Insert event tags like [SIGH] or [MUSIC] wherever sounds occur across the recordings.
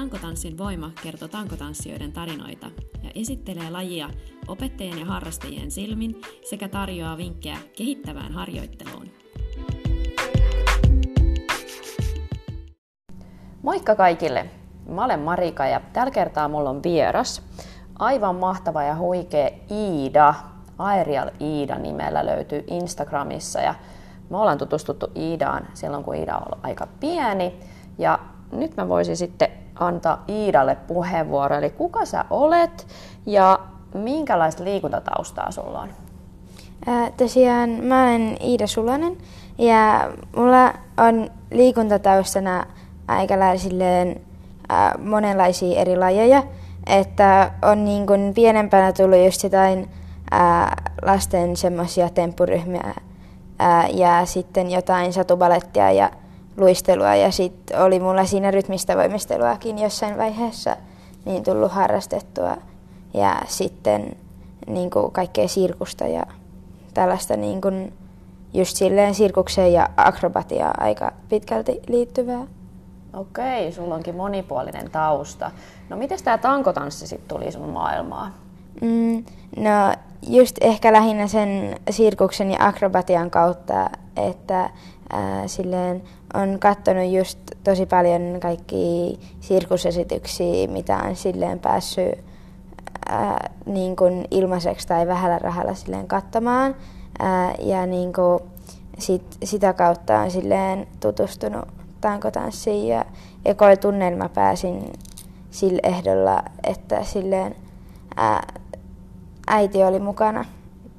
Tankotanssin voima kertoo tankotanssijoiden tarinoita ja esittelee lajia opettajien ja harrastajien silmin sekä tarjoaa vinkkejä kehittävään harjoitteluun. Moikka kaikille! Mä olen Marika ja tällä kertaa mulla on vieras. Aivan mahtava ja huikea Iida. Aerial Iida nimellä löytyy Instagramissa ja me ollaan tutustuttu Iidaan silloin kun Iida on aika pieni ja nyt mä voisin sitten antaa Iidalle puheenvuoro. Eli kuka sä olet ja minkälaista liikuntataustaa sulla on? Ää, tosiaan mä olen Iida Sulanen ja mulla on liikuntataustana aika ää, monenlaisia eri lajeja. Että on niin kuin pienempänä tullut just jotain ää, lasten semmoisia temppuryhmiä ää, ja sitten jotain satubalettia ja luistelua ja sitten oli mulla siinä rytmistä voimisteluakin jossain vaiheessa niin tullut harrastettua ja sitten niin kuin kaikkea sirkusta ja tällaista niin kuin just silleen sirkukseen ja akrobatiaa aika pitkälti liittyvää. Okei, sulla onkin monipuolinen tausta. No miten tämä tankotanssi sitten tuli sun maailmaan? Mm, no just ehkä lähinnä sen sirkuksen ja akrobatian kautta, että silleen on katsonut just tosi paljon kaikki sirkusesityksiä, mitä on silleen päässyt ää, niin kuin ilmaiseksi tai vähällä rahalla silleen katsomaan. Ää, ja niin kuin sit, sitä kautta on silleen tutustunut tankotanssiin ja ekoilla tunneilla pääsin sillä ehdolla, että silleen ää, äiti oli mukana,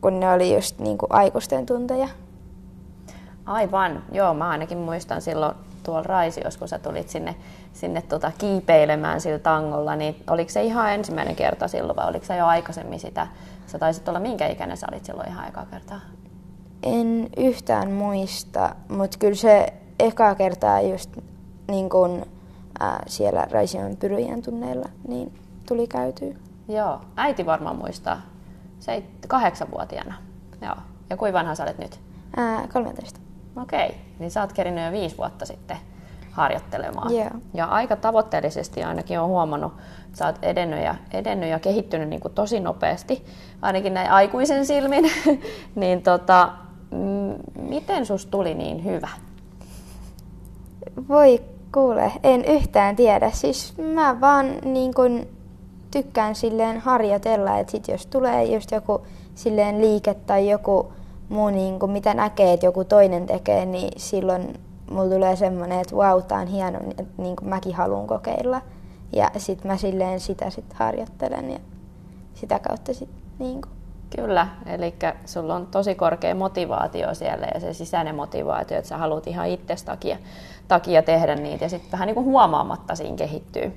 kun ne oli just niin kuin aikuisten tunteja. Aivan, joo, mä ainakin muistan silloin tuolla Raisiossa, kun sä tulit sinne, sinne tota kiipeilemään sillä tangolla, niin oliko se ihan ensimmäinen kerta silloin vai oliko se jo aikaisemmin sitä? Sä taisit olla, minkä ikäinen sä olit silloin ihan eka kertaa? En yhtään muista, mutta kyllä se eka kertaa just niin kun, ää, siellä Raision pyryjen tunneilla niin tuli käytyä. Joo, äiti varmaan muistaa. Seit, kahdeksanvuotiaana. Joo. Ja kuinka vanha sä olet nyt? Ää, 13. Okei, niin sä oot kerinyt jo viisi vuotta sitten harjoittelemaan. Yeah. Ja aika tavoitteellisesti ainakin on huomannut, että sä oot edennyt ja, edennyt ja kehittynyt niin kuin tosi nopeasti, ainakin näin aikuisen silmin. [LAUGHS] niin tota, m- miten sus tuli niin hyvä? Voi kuule, en yhtään tiedä. Siis mä vaan niin kun tykkään silleen harjoitella, että sit jos tulee just joku silleen liike tai joku muu, niin kuin mitä näkee, että joku toinen tekee, niin silloin mulla tulee semmoinen, että vau, wow, on hieno, että niin kuin mäkin haluan kokeilla. Ja sitten mä silleen sitä sit harjoittelen ja sitä kautta sitten niin kuin. Kyllä, eli sulla on tosi korkea motivaatio siellä ja se sisäinen motivaatio, että sä haluat ihan itsestä takia, takia tehdä niitä ja sitten vähän niin kuin huomaamatta siinä kehittyy.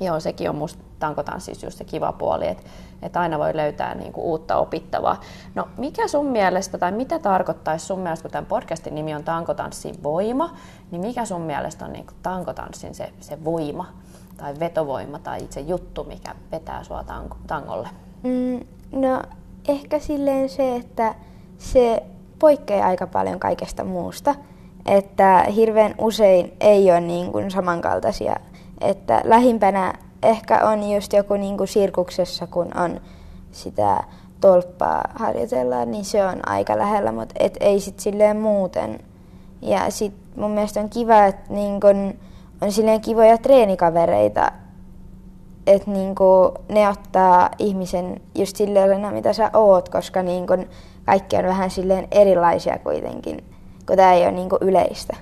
Joo, sekin on musta tankotanssissa just se kiva puoli, että, että aina voi löytää niin kuin uutta opittavaa. No mikä sun mielestä, tai mitä tarkoittaisi sun mielestä, kun tämän podcastin nimi on Tankotanssin voima, niin mikä sun mielestä on niin kuin tankotanssin se, se voima, tai vetovoima, tai itse juttu, mikä vetää sua tango, tangolle? Mm, no ehkä silleen se, että se poikkeaa aika paljon kaikesta muusta. Että hirveän usein ei ole niin kuin samankaltaisia. Että lähimpänä ehkä on just joku niin kuin sirkuksessa, kun on sitä tolppaa harjoitellaan, niin se on aika lähellä, mutta et ei sit silleen muuten. Ja sit mun mielestä on kiva, että niin kun on silleen kivoja treenikavereita, että niin ne ottaa ihmisen just silleen, mitä sä oot, koska niin kun kaikki on vähän silleen erilaisia kuitenkin, kun tämä ei ole niin yleistä.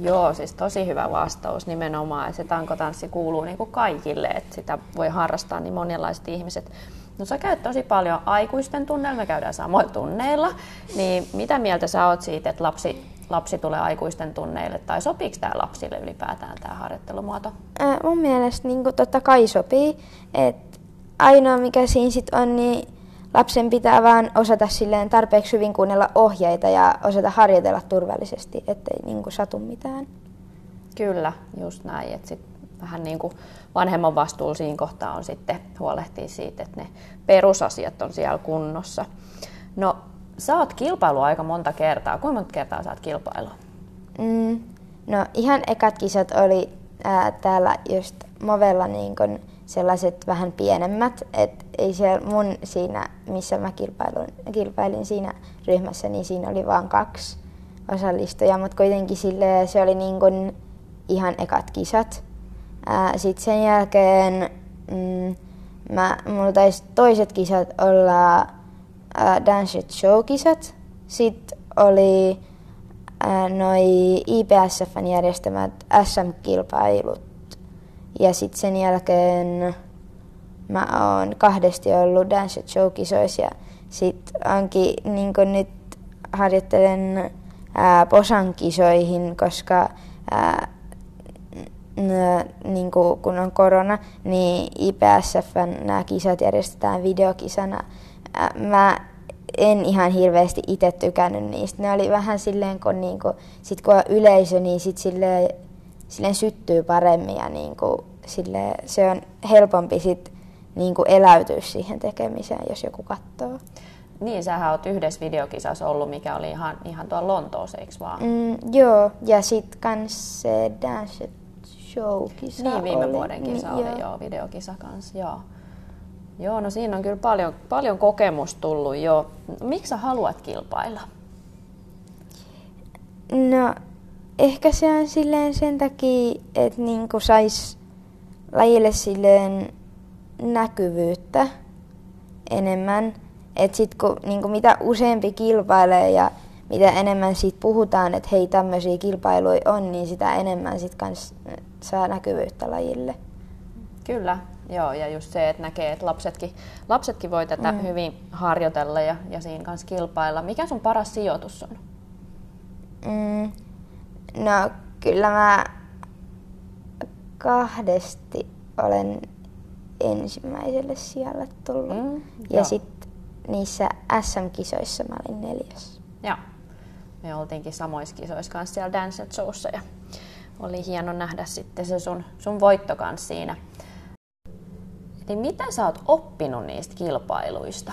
Joo, siis tosi hyvä vastaus nimenomaan. Se tankotanssi kuuluu niin kuin kaikille, että sitä voi harrastaa niin monenlaiset ihmiset. No sä käyt tosi paljon aikuisten tunneilla, me käydään samoilla tunneilla. Niin mitä mieltä sä oot siitä, että lapsi, lapsi tulee aikuisten tunneille, tai sopiiko tämä lapsille ylipäätään tämä harjoittelumuoto? Ää, mun mielestä niin totta kai sopii. Et ainoa mikä siinä sit on, niin lapsen pitää vaan osata silleen tarpeeksi hyvin kuunnella ohjeita ja osata harjoitella turvallisesti, ettei niin kuin satu mitään. Kyllä, just näin. Että sit vähän niin kuin vanhemman vastuulla siinä kohtaa on sitten huolehtia siitä, että ne perusasiat on siellä kunnossa. No, sä oot kilpailu aika monta kertaa. Kuinka monta kertaa sä oot kilpailu? Mm, no ihan ekat kisat oli ää, täällä just Movella niin kun sellaiset vähän pienemmät, että ei se mun siinä, missä mä kilpailin, kilpailin siinä ryhmässä, niin siinä oli vain kaksi osallistujaa, mutta kuitenkin sille se oli niin kun ihan ekat kisat. Sitten sen jälkeen mm, mä, mulla taisi toiset kisat olla ää, Dance Show-kisat. Sitten oli ää, noi IPSFn järjestämät SM-kilpailut. Ja sitten sen jälkeen mä oon kahdesti ollut Dance Show-kisoissa ja sitten onkin niin nyt harjoittelen ää, Posan kisoihin, koska ää, niin kuin, kun on korona, niin IPSFn nämä kisat järjestetään videokisana. Mä en ihan hirveästi itse tykännyt niistä. Ne oli vähän silleen, kun, niin kuin, sit kun on yleisö, niin sit silleen, silleen syttyy paremmin ja niin kuin, silleen, se on helpompi sit, niin kuin eläytyä siihen tekemiseen, jos joku katsoo. Niin, sähän oot yhdessä videokisassa ollut, mikä oli ihan, ihan tuolla Lontoossa, eikö vaan? Mm, joo, ja sitten kans se Dance Show-kisa Niin, viime oli. vuoden kisa niin, oli joo. joo, videokisa kanssa, joo. Joo, no siinä on kyllä paljon, paljon kokemusta tullut jo. Miksi sä haluat kilpailla? No, ehkä se on silleen sen takia, että niinku sais lajille silleen näkyvyyttä enemmän. Että sit kun niinku mitä useampi kilpailee ja mitä enemmän siitä puhutaan, että hei tämmöisiä kilpailuja on, niin sitä enemmän sit kans saa näkyvyyttä lajille. Kyllä, joo, ja just se, että näkee, että lapsetkin, lapsetkin voi tätä mm. hyvin harjoitella ja, ja siinä kanssa kilpailla. Mikä sun paras sijoitus on? Mm, no kyllä mä kahdesti olen ensimmäiselle sijalle tullut. Mm, ja sitten niissä SM-kisoissa mä olin neljäs. Joo. Me oltiinkin samoissa kisoissa kanssa siellä Dance Showssa ja oli hieno nähdä sitten se sun, sun voitto kanssa siinä. Eli mitä sä oot oppinut niistä kilpailuista?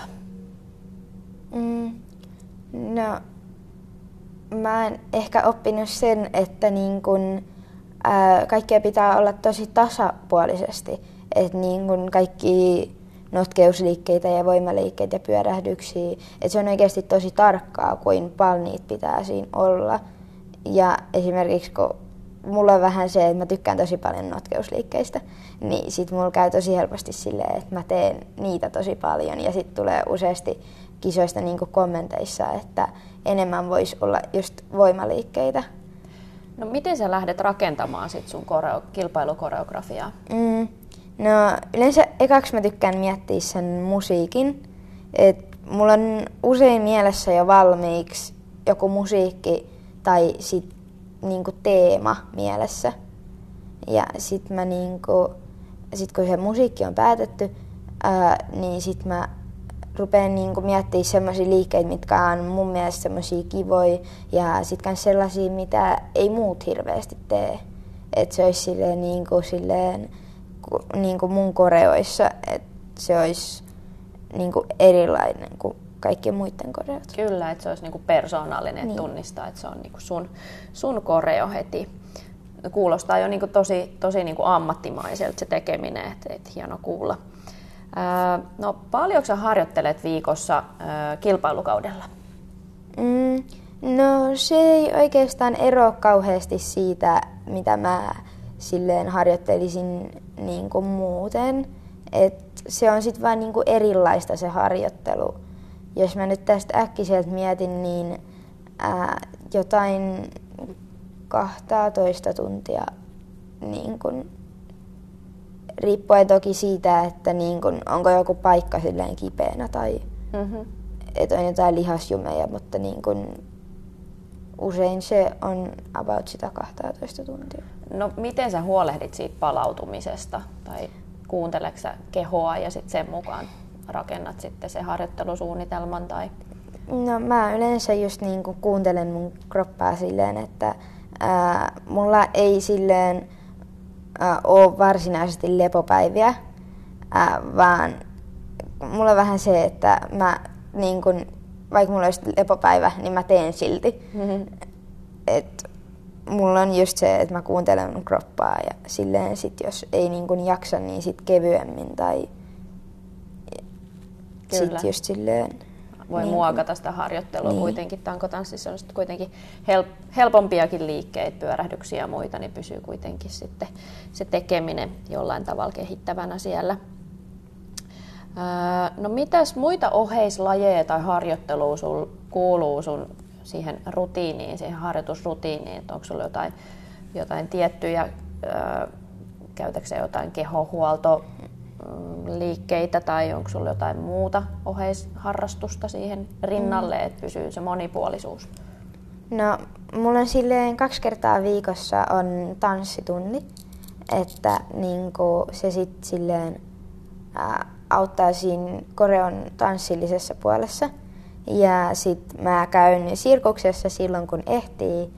Mm, no, mä en ehkä oppinut sen, että niin kun, ää, kaikkea pitää olla tosi tasapuolisesti. Että niin kun kaikki notkeusliikkeitä ja voimaliikkeitä ja pyörähdyksiä, että se on oikeasti tosi tarkkaa, kuin paljon niitä pitää siinä olla. Ja esimerkiksi kun mulla on vähän se, että mä tykkään tosi paljon notkeusliikkeistä, niin sit mulla käy tosi helposti silleen, että mä teen niitä tosi paljon ja sit tulee useasti kisoista niin kommenteissa, että enemmän voisi olla just voimaliikkeitä. No miten sä lähdet rakentamaan sit sun koreo- kilpailukoreografiaa? Mm, no yleensä ekaksi mä tykkään miettiä sen musiikin. Et mulla on usein mielessä jo valmiiksi joku musiikki tai sit niinku teema mielessä. Ja sit mä niinku, sit kun se musiikki on päätetty, ää, niin sit mä rupean niinku miettimään semmoisia liikkeitä, mitkä on mun mielestä semmoisia kivoja ja sit kans sellaisia, mitä ei muut hirveästi tee. Että se olisi silleen, niinku, silleen ku- niinku mun koreoissa, että se olisi niinku erilainen kuin kaikkien muiden koreot. Kyllä, että se olisi niinku persoonallinen, että Niin. tunnistaa, että se on niinku sun, sun koreo heti. Kuulostaa jo niinku tosi, tosi niinku ammattimaiselta se tekeminen, että et hieno kuulla. No paljonko sä harjoittelet viikossa kilpailukaudella? Mm, no se ei oikeastaan ero kauheasti siitä, mitä mä silleen harjoittelisin niin kuin muuten. Et se on sitten vaan niin erilaista se harjoittelu. Jos mä nyt tästä äkkiseltä mietin, niin ää, jotain 12 tuntia niin kuin, riippuen toki siitä, että niin kuin, onko joku paikka silleen kipeänä tai Mm-hmm. että on jotain lihasjumeja, mutta niin kun usein se on about sitä 12 tuntia. No miten sä huolehdit siitä palautumisesta? Tai kuunteleksä sä kehoa ja sitten sen mukaan rakennat sitten se harjoittelusuunnitelman? Tai... No mä yleensä just niin kun kuuntelen mun kroppaa silleen, että ää, mulla ei silleen ole varsinaisesti lepopäiviä, vaan mulla on vähän se, että mä niin kun, vaikka mulla olisi lepopäivä, niin mä teen silti. Mm-hmm. Et mulla on just se, että mä kuuntelen mun kroppaa ja silleen sit jos ei niin kuin jaksa, niin sit kevyemmin tai Kyllä. sit just silleen voi niin muokata sitä harjoittelua Niin. kuitenkin. Tankotanssissa on sitten kuitenkin help, helpompiakin liikkeitä, pyörähdyksiä ja muita, niin pysyy kuitenkin sitten se tekeminen jollain tavalla kehittävänä siellä. Öö, no mitäs muita oheislajeja tai harjoittelua sul kuuluu sun siihen rutiiniin, siihen harjoitusrutiiniin? Että onko sulla jotain, jotain tiettyjä, öö, käytätkö jotain kehohuolto liikkeitä tai onko sulla jotain muuta oheisharrastusta siihen rinnalle, että pysyy se monipuolisuus? No, mulla on silleen kaksi kertaa viikossa on tanssitunni, että niinku se sit silleen ää, auttaa siinä koreon tanssillisessa puolessa. Ja sit mä käyn sirkuksessa silloin kun ehtii.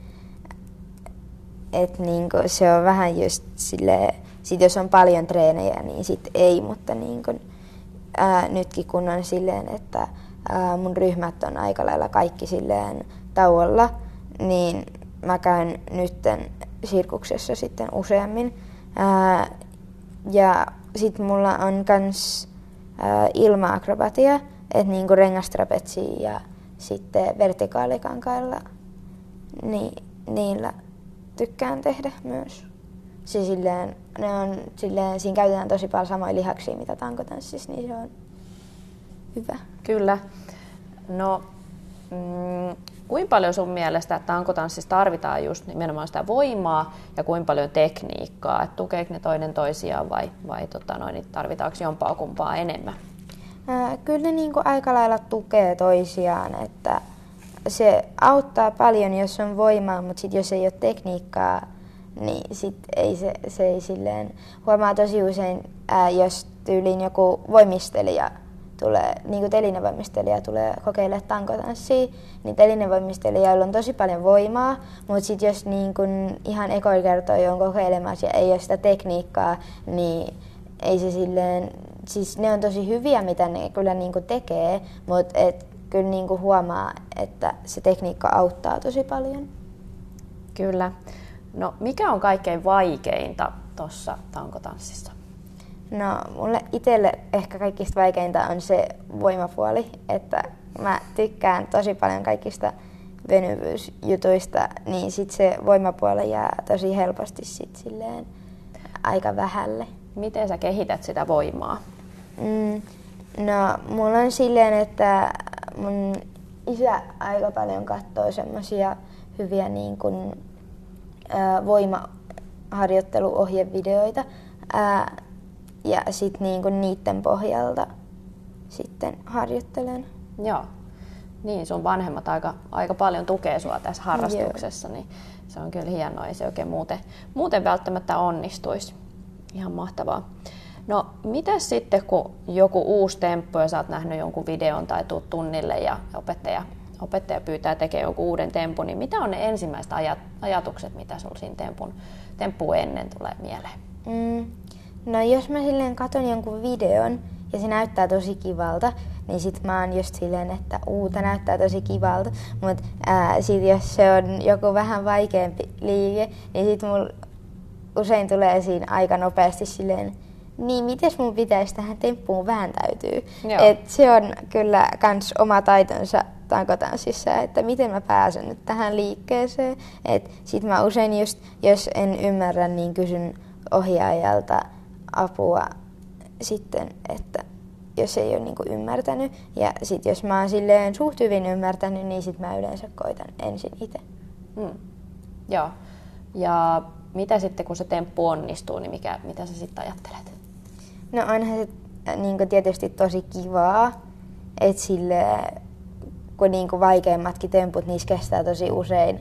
Et niinku se on vähän just silleen, sit jos on paljon treenejä, niin sit ei, mutta niinku, ää, nytkin kun on silleen, että ää, mun ryhmät on aika lailla kaikki silleen tauolla, niin mä käyn nytten sirkuksessa sitten useammin. Ää, ja sitten mulla on kans ää, ilmaakrobatia, että niinku rengastrapetsi ja sitten vertikaalikankailla, niin niillä tykkään tehdä myös. Se silleen, ne on, silleen, siinä käytetään tosi paljon samoja lihaksia, mitä tankotanssissa, niin se on hyvä. Kyllä. No, mm, kuinka paljon sun mielestä tankotanssissa tarvitaan just nimenomaan sitä voimaa ja kuinka paljon tekniikkaa? Et tukeeko ne toinen toisiaan vai, vai tota noin, niin tarvitaanko jompaa kumpaa enemmän? Ää, Kyllä ne niinku aika lailla tukee toisiaan, että se auttaa paljon, jos on voimaa, mutta sit jos ei ole tekniikkaa, niin sit ei se, se ei silleen, huomaa tosi usein, ää, jos tyyliin joku voimistelija tulee, niin kuin telinevoimistelija tulee kokeilemaan tankotanssia, niin telinevoimistelijoilla on tosi paljon voimaa, mutta sitten jos niin kun ihan ekoi kertoi on kokeilemassa ja ei ole sitä tekniikkaa, niin ei se silleen, siis ne on tosi hyviä, mitä ne kyllä niin kuin tekee, mutta et kyllä niin kuin huomaa, että se tekniikka auttaa tosi paljon. Kyllä. No, mikä on kaikkein vaikeinta tuossa tankotanssissa? No, mulle itselle ehkä kaikista vaikeinta on se voimapuoli, että mä tykkään tosi paljon kaikista venyvyysjutuista, niin sit se voimapuoli jää tosi helposti sit silleen aika vähälle. Miten sä kehität sitä voimaa? Mm, no, mulla on silleen, että mun isä aika paljon katsoo semmosia hyviä niin kun, ää, voimaharjoitteluohjevideoita. Ää, ja sitten niin kun niiden pohjalta sitten harjoittelen. Joo. Niin, sun vanhemmat aika, aika paljon tukee sua tässä harrastuksessa, niin se on kyllä hienoa, ei se oikein muuten, muuten välttämättä onnistuisi. Ihan mahtavaa. No, mitä sitten, kun joku uusi temppu ja sä oot nähnyt jonkun videon tai tuut tunnille ja opettaja, opettaja pyytää tekemään jonkun uuden tempun, niin mitä on ne ensimmäiset ajat, ajatukset, mitä sulla siinä tempun, temppu ennen tulee mieleen? Mm, no jos mä silleen katon jonkun videon ja se näyttää tosi kivalta, niin sit mä oon just silleen, että uu, tää näyttää tosi kivalta. Mut ää, sit jos se on joku vähän vaikeampi liike, niin sit mulla usein tulee siinä aika nopeasti silleen, niin mites mun pitäisi tähän temppuun vääntäytyy. Joo. Et se on kyllä kans oma taitonsa tankotanssissa, että miten mä pääsen nyt tähän liikkeeseen. Et sit mä usein just, jos en ymmärrä, niin kysyn ohjaajalta apua sitten, että jos ei ole niinku ymmärtänyt. Ja sit jos mä oon silleen suht hyvin ymmärtänyt, niin sit mä yleensä koitan ensin itse. Mm. Joo. Ja mitä sitten, kun se temppu onnistuu, niin mikä, mitä sä sitten ajattelet? No onhan se äh, niinku tietysti tosi kivaa, että sille kun niinku vaikeimmatkin temput, niissä kestää tosi usein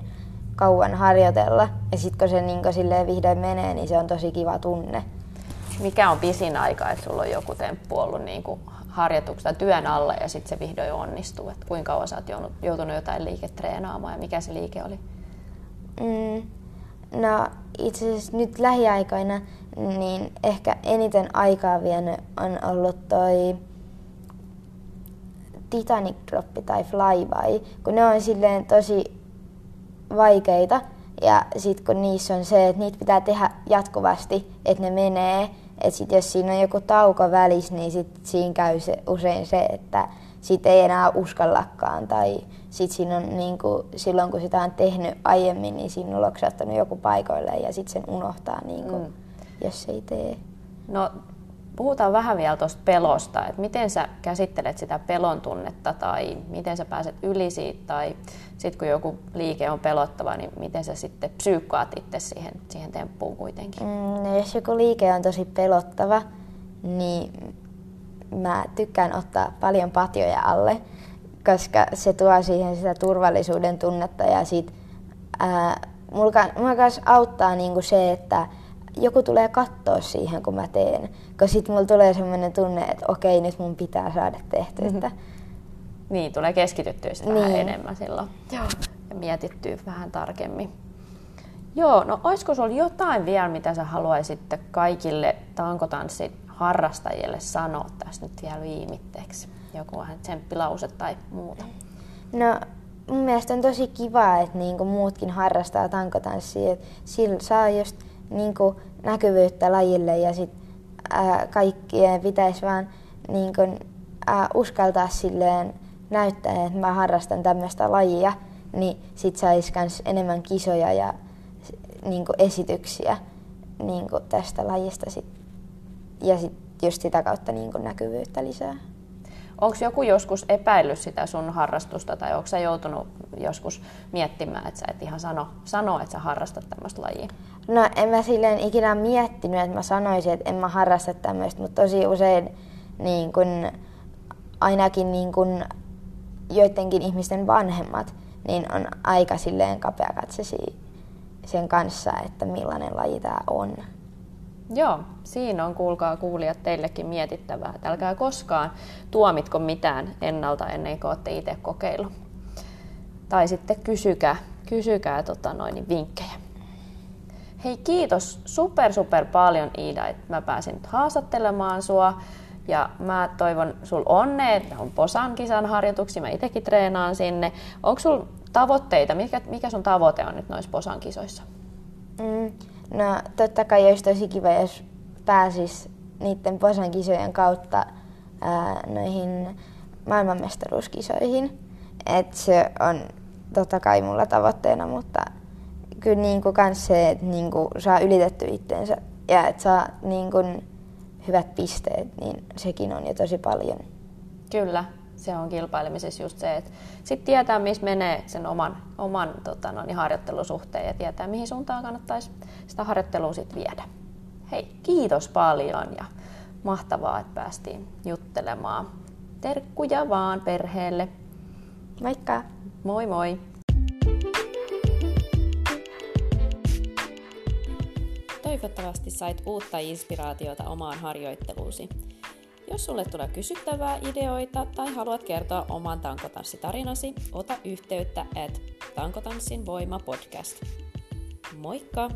kauan harjoitella. Ja sitten kun se niinku silleen vihdoin menee, niin se on tosi kiva tunne. Mikä on pisin aika, että sulla on joku temppu ollut niin kuin harjoituksessa tai työn alla ja sitten se vihdoin onnistuu? Et kuinka kauan sä oot joutunut jotain liiketreenaamaan ja mikä se liike oli? Mm, no itse asiassa nyt lähiaikoina niin ehkä eniten aikaa vienyt on ollut toi Titanic Droppi tai Flyby, kun ne on silleen tosi vaikeita. Ja sitten kun niissä on se, että niitä pitää tehdä jatkuvasti, että ne menee, että sit jos siinä on joku tauko välissä, niin sit siinä käy se, usein se, että sit ei enää uskallakaan. Tai sit siinä on, niin kuin, silloin kun sitä on tehnyt aiemmin, niin siinä on loksattanut joku paikoille ja sitten sen unohtaa, niin kuin, mm. jos ei tee. No puhutaan vähän vielä tuosta pelosta, että miten sä käsittelet sitä pelon tunnetta tai miten sä pääset yli siitä tai sitten kun joku liike on pelottava, niin miten sä sitten psyykkaat itse siihen, siihen temppuun kuitenkin? Mm, no jos joku liike on tosi pelottava, niin mä tykkään ottaa paljon patjoja alle, koska se tuo siihen sitä turvallisuuden tunnetta ja sit, ää, mulla, mulla kanssa auttaa niinku se, että joku tulee katsoa siihen, kun mä teen. Koska sitten mulla tulee sellainen tunne, että okei, nyt mun pitää saada tehtyä mm-hmm. Niin, tulee keskityttyä sitä niin. vähän enemmän silloin. Joo. Ja mietittyä vähän tarkemmin. Joo, no olisiko sulla jotain vielä, mitä sä haluaisit kaikille tankotanssin harrastajille sanoa tässä nyt vielä viimitteeksi? Joku vähän tsemppilause tai muuta. No mun mielestä on tosi kiva, että niinku muutkin harrastaa tankotanssia. Sillä saa just niinku näkyvyyttä lajille ja sit ää, kaikkien pitäisi vaan niinku, ää, uskaltaa silleen näyttää, että mä harrastan tämmöistä lajia, niin sit saisi myös enemmän kisoja ja niin kuin esityksiä niin kuin tästä lajista sit, ja sit just sitä kautta niin kuin näkyvyyttä lisää. Onko joku joskus epäillyt sitä sun harrastusta tai onko sä joutunut joskus miettimään, että sä et ihan sano, sano että sä harrastat tämmöistä lajia? No en mä silleen ikinä miettinyt, että mä sanoisin, että en mä harrasta tämmöistä, mutta tosi usein niin kun, ainakin niin kun joidenkin ihmisten vanhemmat niin on aika silleen kapeakatseisia sen kanssa, että millainen laji tämä on. Joo, siinä on kuulkaa kuulijat teillekin mietittävää. Että älkää koskaan tuomitko mitään ennalta ennen kuin olette itse kokeillut. Tai sitten kysykää, kysykää tota noin, vinkkejä. Hei kiitos super super paljon Iida, että mä pääsin nyt haastattelemaan sua. Ja mä toivon sul onnea, että on Posan kisan harjoituksia, mä itsekin treenaan sinne. Onko sul tavoitteita, mikä, mikä sun tavoite on nyt noissa Posan kisoissa? Mm, no totta kai olisi tosi kiva, jos pääsis niiden Posan kisojen kautta ää, noihin maailmanmestaruuskisoihin. Et se on totta kai mulla tavoitteena, mutta kyllä niin kuin kans se, että niin kuin saa ylitetty itteensä ja että saa niin kuin hyvät pisteet, niin sekin on jo tosi paljon. Kyllä, se on kilpailemisessa just se, että sitten tietää, missä menee sen oman, oman tota, no, niin harjoittelusuhteen ja tietää, mihin suuntaan kannattaisi sitä harjoittelua sitten viedä. Hei, kiitos paljon ja mahtavaa, että päästiin juttelemaan. Terkkuja vaan perheelle. Moikka! Moi moi! Toivottavasti sait uutta inspiraatiota omaan harjoitteluusi. Jos sulle tulee kysyttävää ideoita tai haluat kertoa oman tankotanssitarinasi, ota yhteyttä at Tankotanssin voima podcast. Moikka!